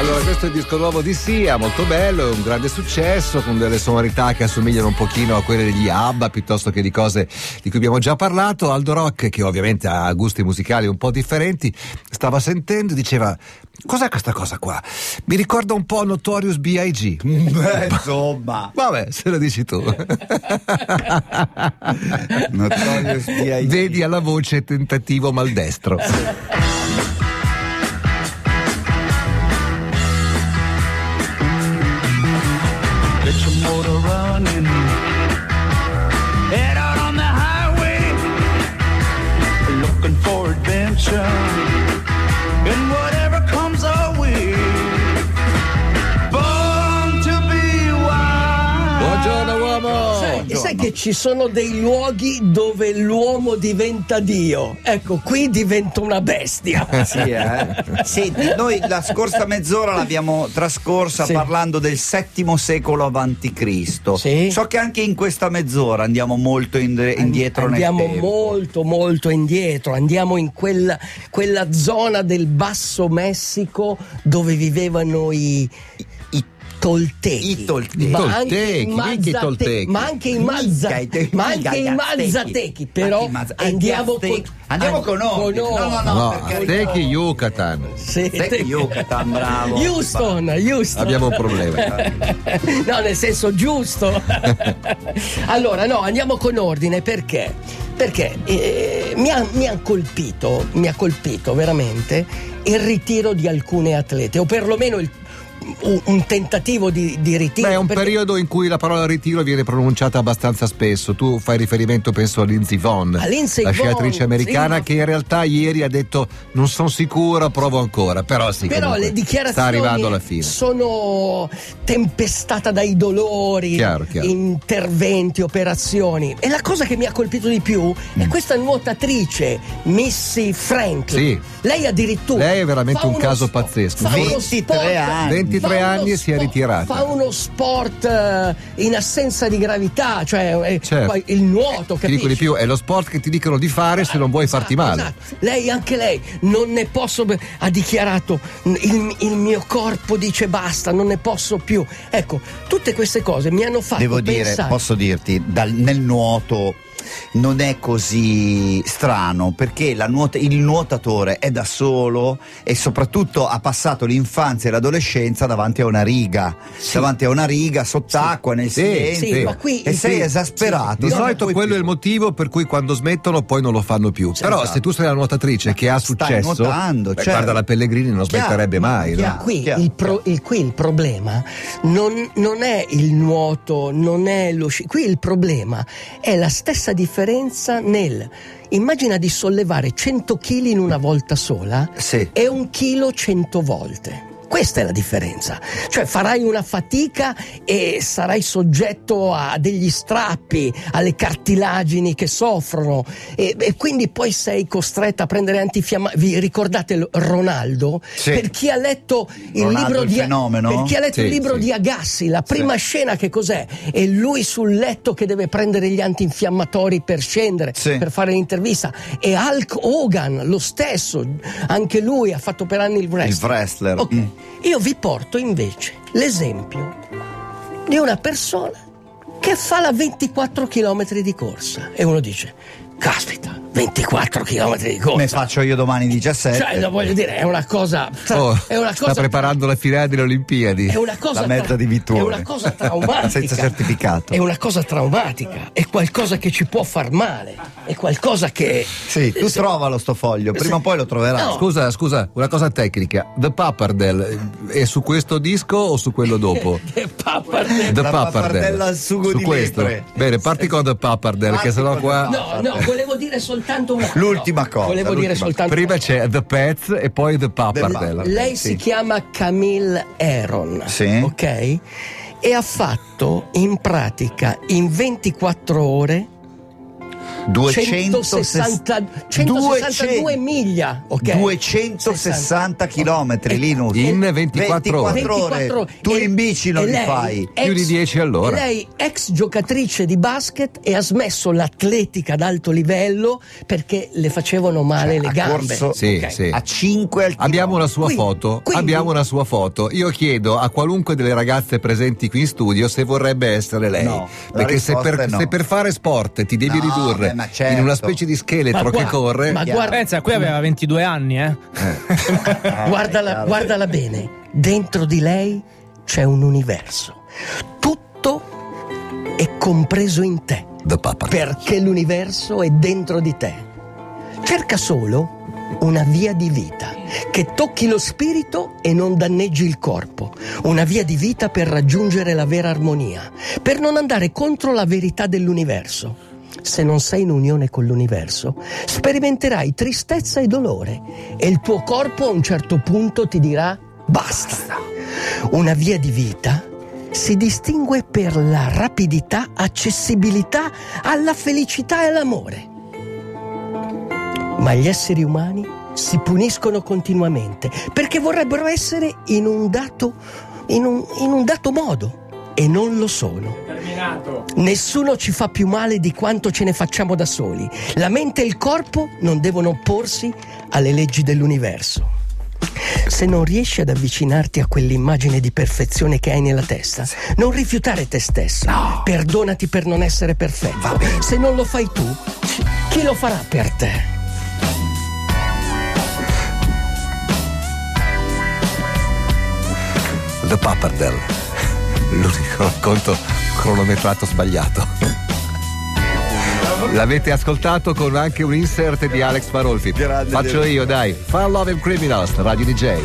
Allora, questo è il disco nuovo di Sia, molto bello, è un grande successo, con delle sonorità che assomigliano un pochino a quelle degli ABBA, piuttosto che di cose di cui abbiamo già parlato. Aldo Rock, che ovviamente ha gusti musicali un po' differenti, stava sentendo e diceva Cos'è questa cosa qua? Mi ricorda un po' Notorious B.I.G. Beh, insomma. Vabbè, se lo dici tu. Notorious B.I.G. Vedi alla voce tentativo maldestro. che ci sono dei luoghi dove l'uomo diventa Dio. Ecco, qui diventa una bestia. Sì, eh? Senti, noi la scorsa mezz'ora l'abbiamo trascorsa Sì. parlando del VII secolo avanti Cristo. Sì. So che anche in questa mezz'ora andiamo molto ind- indietro Andiamo nel tempo. molto molto indietro, andiamo in quella, quella zona del basso Messico dove vivevano i toltechi. I Toltechi. Ma Toltechi, anche i mica i Mazate- Toltechi. Ma anche i ma anche. Mazzatechi, però andiamo con Andiamo con ordine. No, no, no. No. Aztechi Yucatan. Sì, Aztechi, Yucatan, bravo. Houston, Houston. Abbiamo un problema. no, nel senso giusto. allora, no, andiamo con ordine perché? Perché eh, mi, ha, mi ha colpito, mi ha colpito veramente il ritiro di alcune atlete, o perlomeno il- un, tentativo di, di ritiro. Beh, è un perché- periodo in cui la parola ritiro viene pronunciata abbastanza spesso. Tu fai riferimento, penso, a Lindsey Vonn, A Lindsey la sciatrice Vonn, americana, sì, ma- che in realtà ieri ha detto: Non sono sicura, provo ancora. Però sì, Però comunque, le dichiarazioni sta arrivando alla fine. sono tempestata dai dolori, Chiaro, chiaro. interventi, operazioni. E la cosa che mi ha colpito di più è questa nuotatrice, Missy Franklin. Sì. Lei addirittura. Lei è veramente un caso spo- pazzesco. fa uno 23 sport- anni. 23 fa uno anni e si è ritirata. Fa uno sport eh, in assenza di gravità, cioè eh, Certo. il nuoto, Ti dico di capisci? più, è lo sport che ti dicono di fare se non vuoi farti Esatto, male. esatto. Lei, anche lei, non ne posso. Ha dichiarato: il, il mio corpo dice basta, non ne posso più. Ecco, tutte queste cose mi hanno fatto Devo dire, pensare. posso dirti, dal- nel nuoto non è così strano perché la nuota- il nuotatore è da solo e soprattutto ha passato l'infanzia e l'adolescenza davanti a una riga, davanti a una riga sott'acqua nel Sì, silenzio sì, ma qui- e sei sì, esasperato. Di solito quello è più. il motivo per cui quando smettono poi non lo fanno più. Però esatto. se tu sei una nuotatrice che ha Stai successo, nuotando, beh, certo. guarda la Pellegrini non Chiaro, smetterebbe ma mai. no? chiaro. Qui chiaro, il, pro- il- qui il problema non, non è il nuoto, non è lo sci. Qui il problema è la stessa differenza nel. Immagina di sollevare 100 kg in una volta sola Sì. e un chilo 100 volte. Questa è la differenza. Cioè farai una fatica e sarai soggetto a degli strappi, alle cartilagini che soffrono e, e quindi poi sei costretta a prendere antinfiammatori. Vi ricordate Ronaldo? Sì. Per chi ha letto il Ronaldo libro il di fenomeno? Per chi ha letto Sì, il libro sì. di Agassi, la prima scena che cos'è? È lui sul letto che deve prendere gli antinfiammatori per scendere, per fare l'intervista. E Hulk Hogan, lo stesso, anche lui ha fatto per anni il wrestling. Il wrestler. Ok, Mm. Io vi porto invece l'esempio di una persona che fa la 24 km di corsa. E uno dice, caspita, 24 km di corsa. Ne faccio io domani 17. Cioè, lo voglio dire, è una cosa. Oh, è una sta cosa. preparando la finale delle Olimpiadi. È una cosa La mezza di Vittuone. È una cosa traumatica. Senza certificato. È una cosa traumatica. È qualcosa che ci può far male. È qualcosa che. Sì, tu trovalo sto foglio, prima o poi lo troverai. No. Scusa, scusa, una cosa tecnica. The Pappardelle è su questo disco o su quello dopo? The pappardella al sugo su di questo. lepre. Bene, parti con The Pappardelle, che sennò qua. No, no, volevo dire soltanto una L'ultima cosa, Volevo dire l'ultima soltanto Prima c'è The Pets e poi The. Pappardelle. Lei Sì. si chiama Camille Aaron, Sì. ok? E ha fatto in pratica in 24 ore 160 162 miglia, ok? 260 chilometri, Linus. In 24 ore. 24 Tu E- in bici non li lei, fai. Più di 10 all'ora. lei, ex giocatrice di basket, e ha smesso l'atletica ad alto livello perché le facevano male le ha gambe. corso Sì, Ok. sì. A 5 al Abbiamo una sua Quindi- foto. quindi- Abbiamo una sua foto. Io chiedo a qualunque delle ragazze presenti qui in studio se vorrebbe essere lei. No, Perché se per, no. se per fare sport ti devi No, ridurre beh, ma certo. in una specie di scheletro Ma che corre. ma guarda, Pensa, qui aveva 22 anni, eh. guardala, chiaro. guardala bene. Dentro di lei c'è un universo. Tutto è compreso in te. Perché l'universo è dentro di te. Cerca solo una via di vita che tocchi lo spirito e non danneggi il corpo, una via di vita per raggiungere la vera armonia, per non andare contro la verità dell'universo. Se non sei in unione con l'universo, sperimenterai tristezza e dolore e il tuo corpo a un certo punto ti dirà basta. Una via di vita si distingue per la rapidità, accessibilità alla felicità e all'amore. Ma gli esseri umani si puniscono continuamente perché vorrebbero essere in un dato, in un, in un dato modo e non lo sono. Nessuno ci fa più male di quanto ce ne facciamo da soli. La mente e il corpo non devono opporsi alle leggi dell'universo. Se non riesci ad avvicinarti a quell'immagine di perfezione che hai nella testa, non rifiutare te stesso. Perdonati per non essere perfetto. Se non lo fai tu, chi lo farà per te? The Pappardelle. L'unico racconto cronometrato sbagliato. L'avete ascoltato con anche un insert di Alex. Grande Faccio io, dai. Fun Love and Criminals, Radio DJ.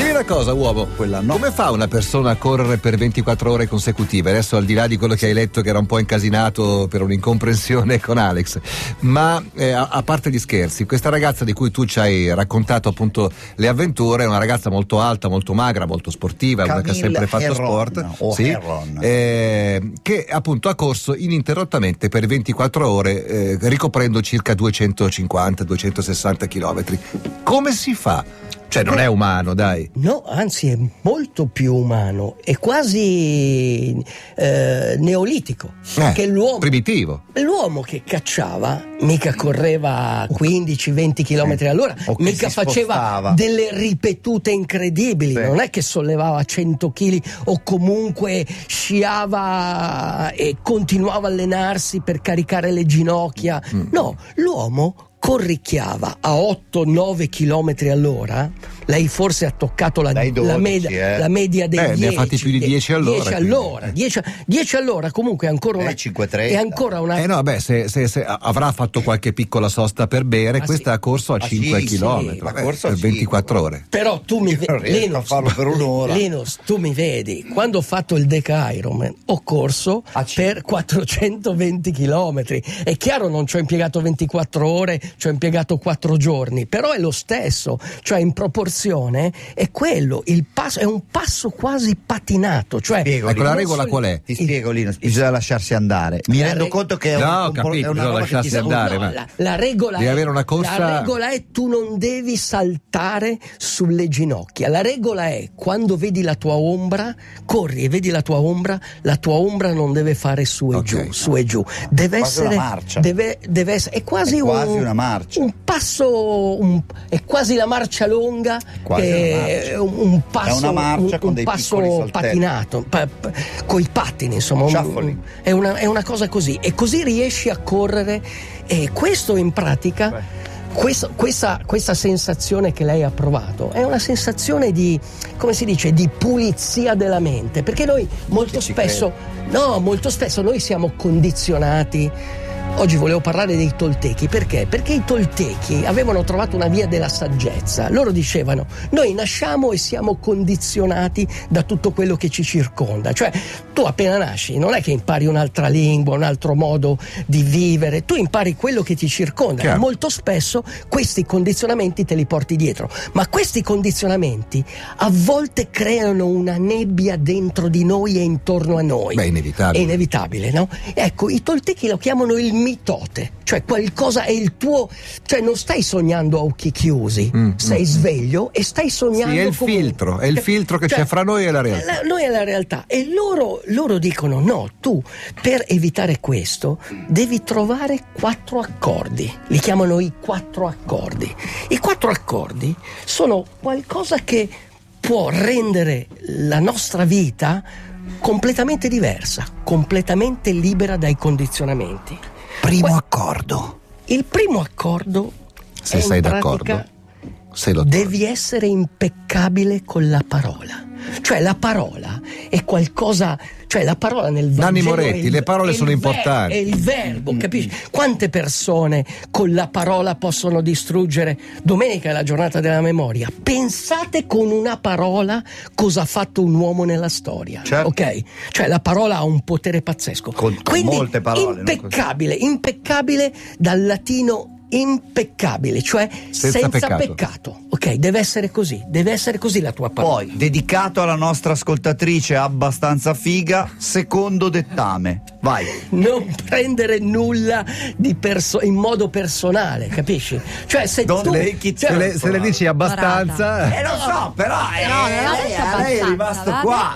Dimmi una cosa, uomo. Quella no. Come fa una persona a correre per 24 ore consecutive? Adesso, al di là di quello che hai letto, che era un po' incasinato per un'incomprensione con Alex, ma eh, a, a parte gli scherzi, questa ragazza di cui tu ci hai raccontato appunto le avventure è una ragazza molto alta, molto magra, molto sportiva, una che ha sempre fatto Herron, sport, o sì, eh, che appunto ha corso ininterrottamente per 24 ore, eh, ricoprendo circa 250-260 km. Come si fa? Cioè, non è umano, dai. No, anzi è molto più umano, è quasi eh, neolitico. Eh, che l'uomo, Primitivo. l'uomo che cacciava mica correva 15-20 km all'ora, O che mica faceva spostava. delle ripetute incredibili, Sì. non è che sollevava 100 kg o comunque sciava e continuava a allenarsi per caricare le ginocchia. Mm. No, l'uomo corricchiava a 8-9 km all'ora. Lei forse ha toccato la, Dai 12, la media, eh. la media dei Eh, ne ha 10. fatti più di 10 all'ora, 10 quindi. all'ora, 10, 10 all'ora comunque è ancora una, Eh, 5,30. è ancora una Eh no, beh, se, se- se avrà fatto qualche piccola sosta per bere, Ah, questa sì. ha corso a Ah, 5 sì, km sì, corso per 24 cinque. ore. Però tu mi vedi, a farlo per un'ora. Linus, tu mi vedi, quando ho fatto il Deca Ironman ho corso per 420 km. È chiaro non ci ho impiegato 24 ore, ci ho impiegato 4 giorni, però è lo stesso, cioè in proporzione è quello, il passo, è un passo quasi patinato, cioè Spiego, Ecco, la regola qual è? Ti spiego, Linus, bisogna lasciarsi andare. Mi La rendo re- conto che è, No, un- capito, è una bisogna lasciarsi andare, No, ma- la, la regola è, avere una corsa- La regola è tu non devi saltare sulle ginocchia. La regola è quando vedi la tua ombra, corri e vedi la tua ombra, la tua ombra non deve fare su e Ok. giù, su e giù. Deve Quasi essere una marcia. Deve, deve essere è quasi, È quasi un, una marcia. Un passo un- è quasi la marcia lunga è marcia. un, passo È una marcia un, con un dei passo patinato, pa, pa, coi pattini, insomma, è una, è una cosa così. E così riesci a correre. E questo in pratica questo- questa, questa sensazione che lei ha provato è una sensazione di come si dice di pulizia della mente. Perché noi molto spesso no molto spesso noi siamo condizionati Oggi volevo parlare dei Toltechi perché? Perché i Toltechi avevano trovato una via della saggezza. Loro dicevano: Noi nasciamo e siamo condizionati da tutto quello che ci circonda. Cioè, tu appena nasci non è che impari un'altra lingua, un altro modo di vivere, tu impari quello che ti circonda. Chiaro. Molto spesso questi condizionamenti te li porti dietro. Ma questi condizionamenti a volte creano una nebbia dentro di noi e intorno a noi. Beh, inevitabile. È inevitabile, no? Ecco, i toltechi lo chiamano il mitote, cioè qualcosa è il tuo, cioè non stai sognando a occhi chiusi, Mm, sei sveglio e stai sognando Sì, è il comunque. filtro, è il filtro che c'è fra noi e la realtà. la- noi è la realtà e loro, loro dicono no, tu per evitare questo devi trovare quattro accordi, li chiamano i quattro accordi. I quattro accordi sono qualcosa che può rendere la nostra vita completamente diversa, completamente libera dai condizionamenti. Primo accordo. Il primo accordo Se sei d'accordo. Se lo devi essere impeccabile con la parola. Cioè la parola è qualcosa, cioè la parola nel Nanni Vangelo Moretti, è il- le parole sono importanti. È il verbo, capisci? Quante persone con la parola possono distruggere? Domenica è la giornata della memoria. Pensate con una parola cosa ha fatto un uomo nella storia. Certo. Ok? Cioè la parola ha un potere pazzesco. Con- con Quindi molte parole, impeccabile, impeccabile dal latino impeccabile, cioè Senza senza, peccato. peccato. Ok, deve essere così, deve essere così la tua parola. Poi, dedicato alla nostra ascoltatrice abbastanza figa, secondo dettame. Vai. Non prendere nulla di perso- in modo personale, capisci? Cioè, se Don't tu. take it cioè, Se le, se le dici abbastanza. Eh, lo so, però eh, No, lei, detto lei è rimasto qua.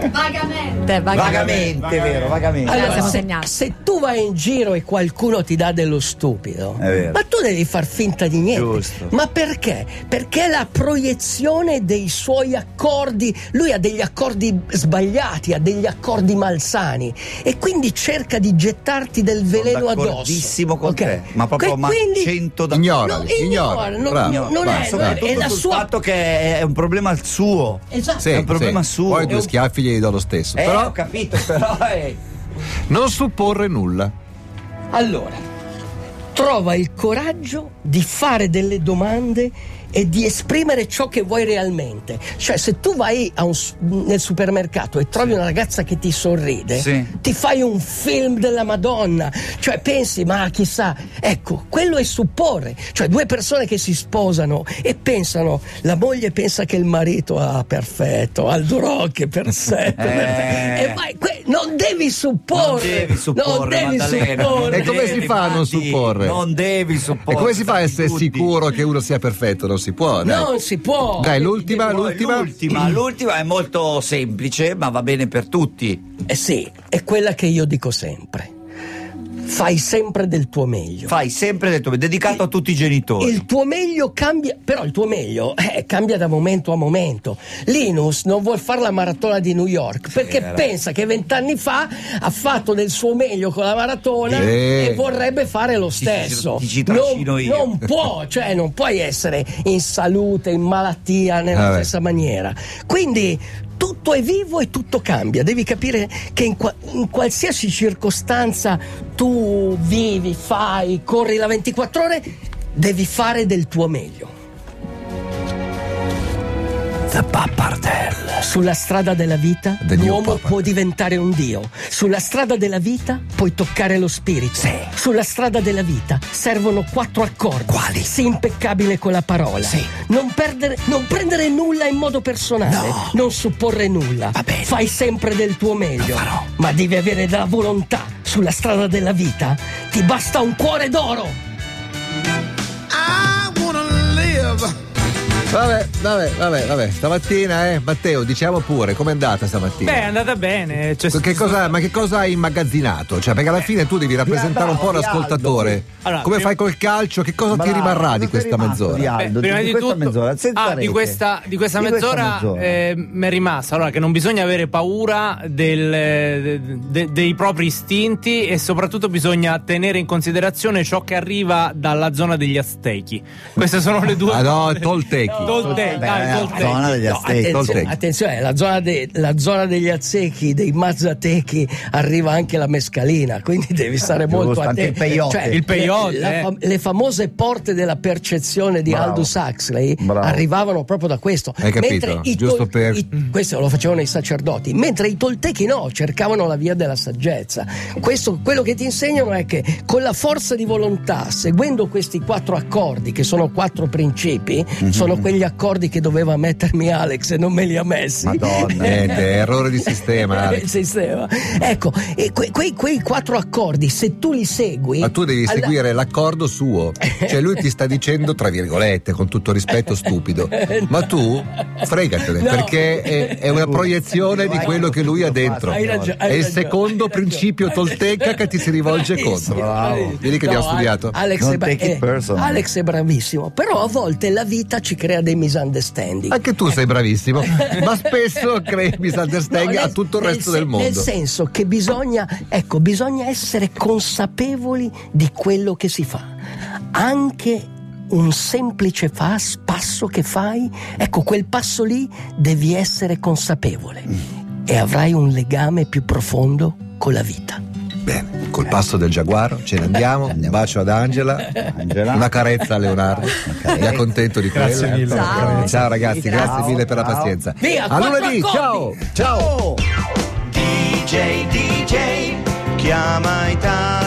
Detto- eh. Vagamente, Vagamente, vero, vagamente. Allora, se, se tu vai in giro e qualcuno ti dà dello stupido, È vero. ma tu devi far finta di niente. Giusto. Ma perché? Perché la proiezione dei suoi accordi, lui ha degli accordi sbagliati, ha degli accordi malsani e quindi cerca di gettarti del veleno addosso. Con Ok? te, ma proprio Que- ma quindi- 100 da Ignora, No, ignora. non- Bravo, non- non vai, è- vai. soprattutto è la sua- fatto che è un problema suo. Esatto. Sì, è un problema sì. suo. Poi È due schiaffi glieli do lo stesso. Eh, Però ho capito, però è... non supporre nulla. Allora, trova il coraggio di fare delle domande e di esprimere ciò che vuoi realmente. Cioè, se tu vai a un nel supermercato e trovi una ragazza che ti sorride, Sì. ti fai un film della Madonna. Cioè, pensi, ma chissà, ecco, quello è supporre. Cioè, due persone che si sposano e pensano, la moglie pensa che il marito, ah, perfetto, Aldo Rock, perfetto. Eh. E vai, que- non devi supporre. Non devi supporre, non devi Maddalena. supporre. E come si fa a non supporre? Non devi E supporre. come si fa a essere tutti. sicuro che uno sia perfetto? Non si può. dai. Non si può. Dai, l'ultima, l'ultima. l'ultima, l'ultima è molto semplice, ma va bene per tutti. Eh sì, è quella che io dico sempre. Fai sempre del tuo meglio. Fai sempre del tuo dedicato a tutti i genitori. Il tuo meglio cambia, però il tuo meglio eh, cambia da momento a momento. Linus non vuol fare la maratona di New York perché era- pensa che vent'anni fa ha fatto del suo meglio con la maratona Sì. e vorrebbe fare lo Ti ci- stesso. ti ci non, non può, cioè non puoi essere in salute, in malattia nella Vabbè. stessa maniera. Quindi tutto è vivo e tutto cambia. Devi capire che in, qua- in qualsiasi circostanza tu vivi, fai, corri la 24 ore, devi fare del tuo meglio. The Pappardelle. Sulla strada della vita The l'uomo può diventare un dio. Sulla strada della vita puoi toccare lo spirito. Sulla strada della vita servono quattro accordi. Quali? Sii impeccabile con la parola. Sì. Non, perdere- non prendere nulla in modo personale. No. Non supporre nulla. Va bene. Fai sempre del tuo meglio. Ma devi avere la volontà. Sulla strada della vita ti basta un cuore d'oro. Vabbè, vabbè, vabbè, vabbè. Stamattina, eh, Matteo, diciamo pure, com'è andata stamattina? Beh, è andata bene. cioè, Che cosa, ma che cosa hai immagazzinato? Cioè, perché alla fine tu devi rappresentare un po' l'ascoltatore. Allora, Come prima- fai col calcio? Che cosa ti Bravo, rimarrà cosa di ti questa rimasto di mezz'ora? Aldo? Beh, prima di di questa tutto, mezz'ora, senza ah, di questa, di questa mezz'ora, mezz'ora. eh, mi è rimasta allora, che non bisogna avere paura del- de- de- dei propri istinti e soprattutto bisogna tenere in considerazione ciò che arriva dalla zona degli Aztechi. Queste sono le due Ah no. Toltechi, Toltec, la zona degli No, Aztechi. attenzione, Toltec. attenzione, la zona, de- la zona degli Aztechi, dei Mazzatechi, arriva anche la mescalina, quindi devi stare molto attento. il peyote. Il peyote, le, la eh. fam- le famose porte della percezione di Bravo. Aldous Huxley Bravo. arrivavano proprio da questo. Hai capito? I Giusto tol- per- i- questo lo facevano i sacerdoti, mentre i toltechi no, cercavano la via della saggezza. Questo, quello che ti insegnano è che con la forza di volontà, seguendo questi quattro accordi, che sono quattro principi, Mhm. sono quegli accordi che doveva mettermi Alex e non me li ha messi. Madonna. Niente, errore di sistema. Sistema. Ecco, e que- quei, quei quattro accordi, se tu li segui. Ma tu devi alla- seguire l'accordo suo. Cioè lui ti sta dicendo, tra virgolette, con tutto rispetto, stupido. Ma tu fregatene, No. perché è, è una proiezione di quello che lui ha dentro. Hai ragione, hai È il secondo principio tolteca che ti si rivolge contro. bravissimo. Vedi che abbiamo No, studiato. Alex Non è, bra- take it eh. Alex è bravissimo, però a volte la vita ci crea dei misunderstanding. Anche tu sei bravissimo, ma spesso crei misunderstanding No, a nel- tutto il resto del mondo. Nel senso che bisogna, ecco, bisogna essere consapevoli di quello che si fa. Anche un semplice fas- passo che fai, ecco, quel passo lì devi essere consapevole e avrai un legame più profondo con la vita. Bene, col passo del giaguaro ce ne andiamo. Un bacio ad Angela, Angela. una carezza a Leonardo. Mi accontento di Grazie quella. mille. Ciao. Ciao ragazzi, Grazie. grazie mille per la Ciao. pazienza. Via, a lunedì, ciao! Ciao! DJ, DJ, chiama Italia.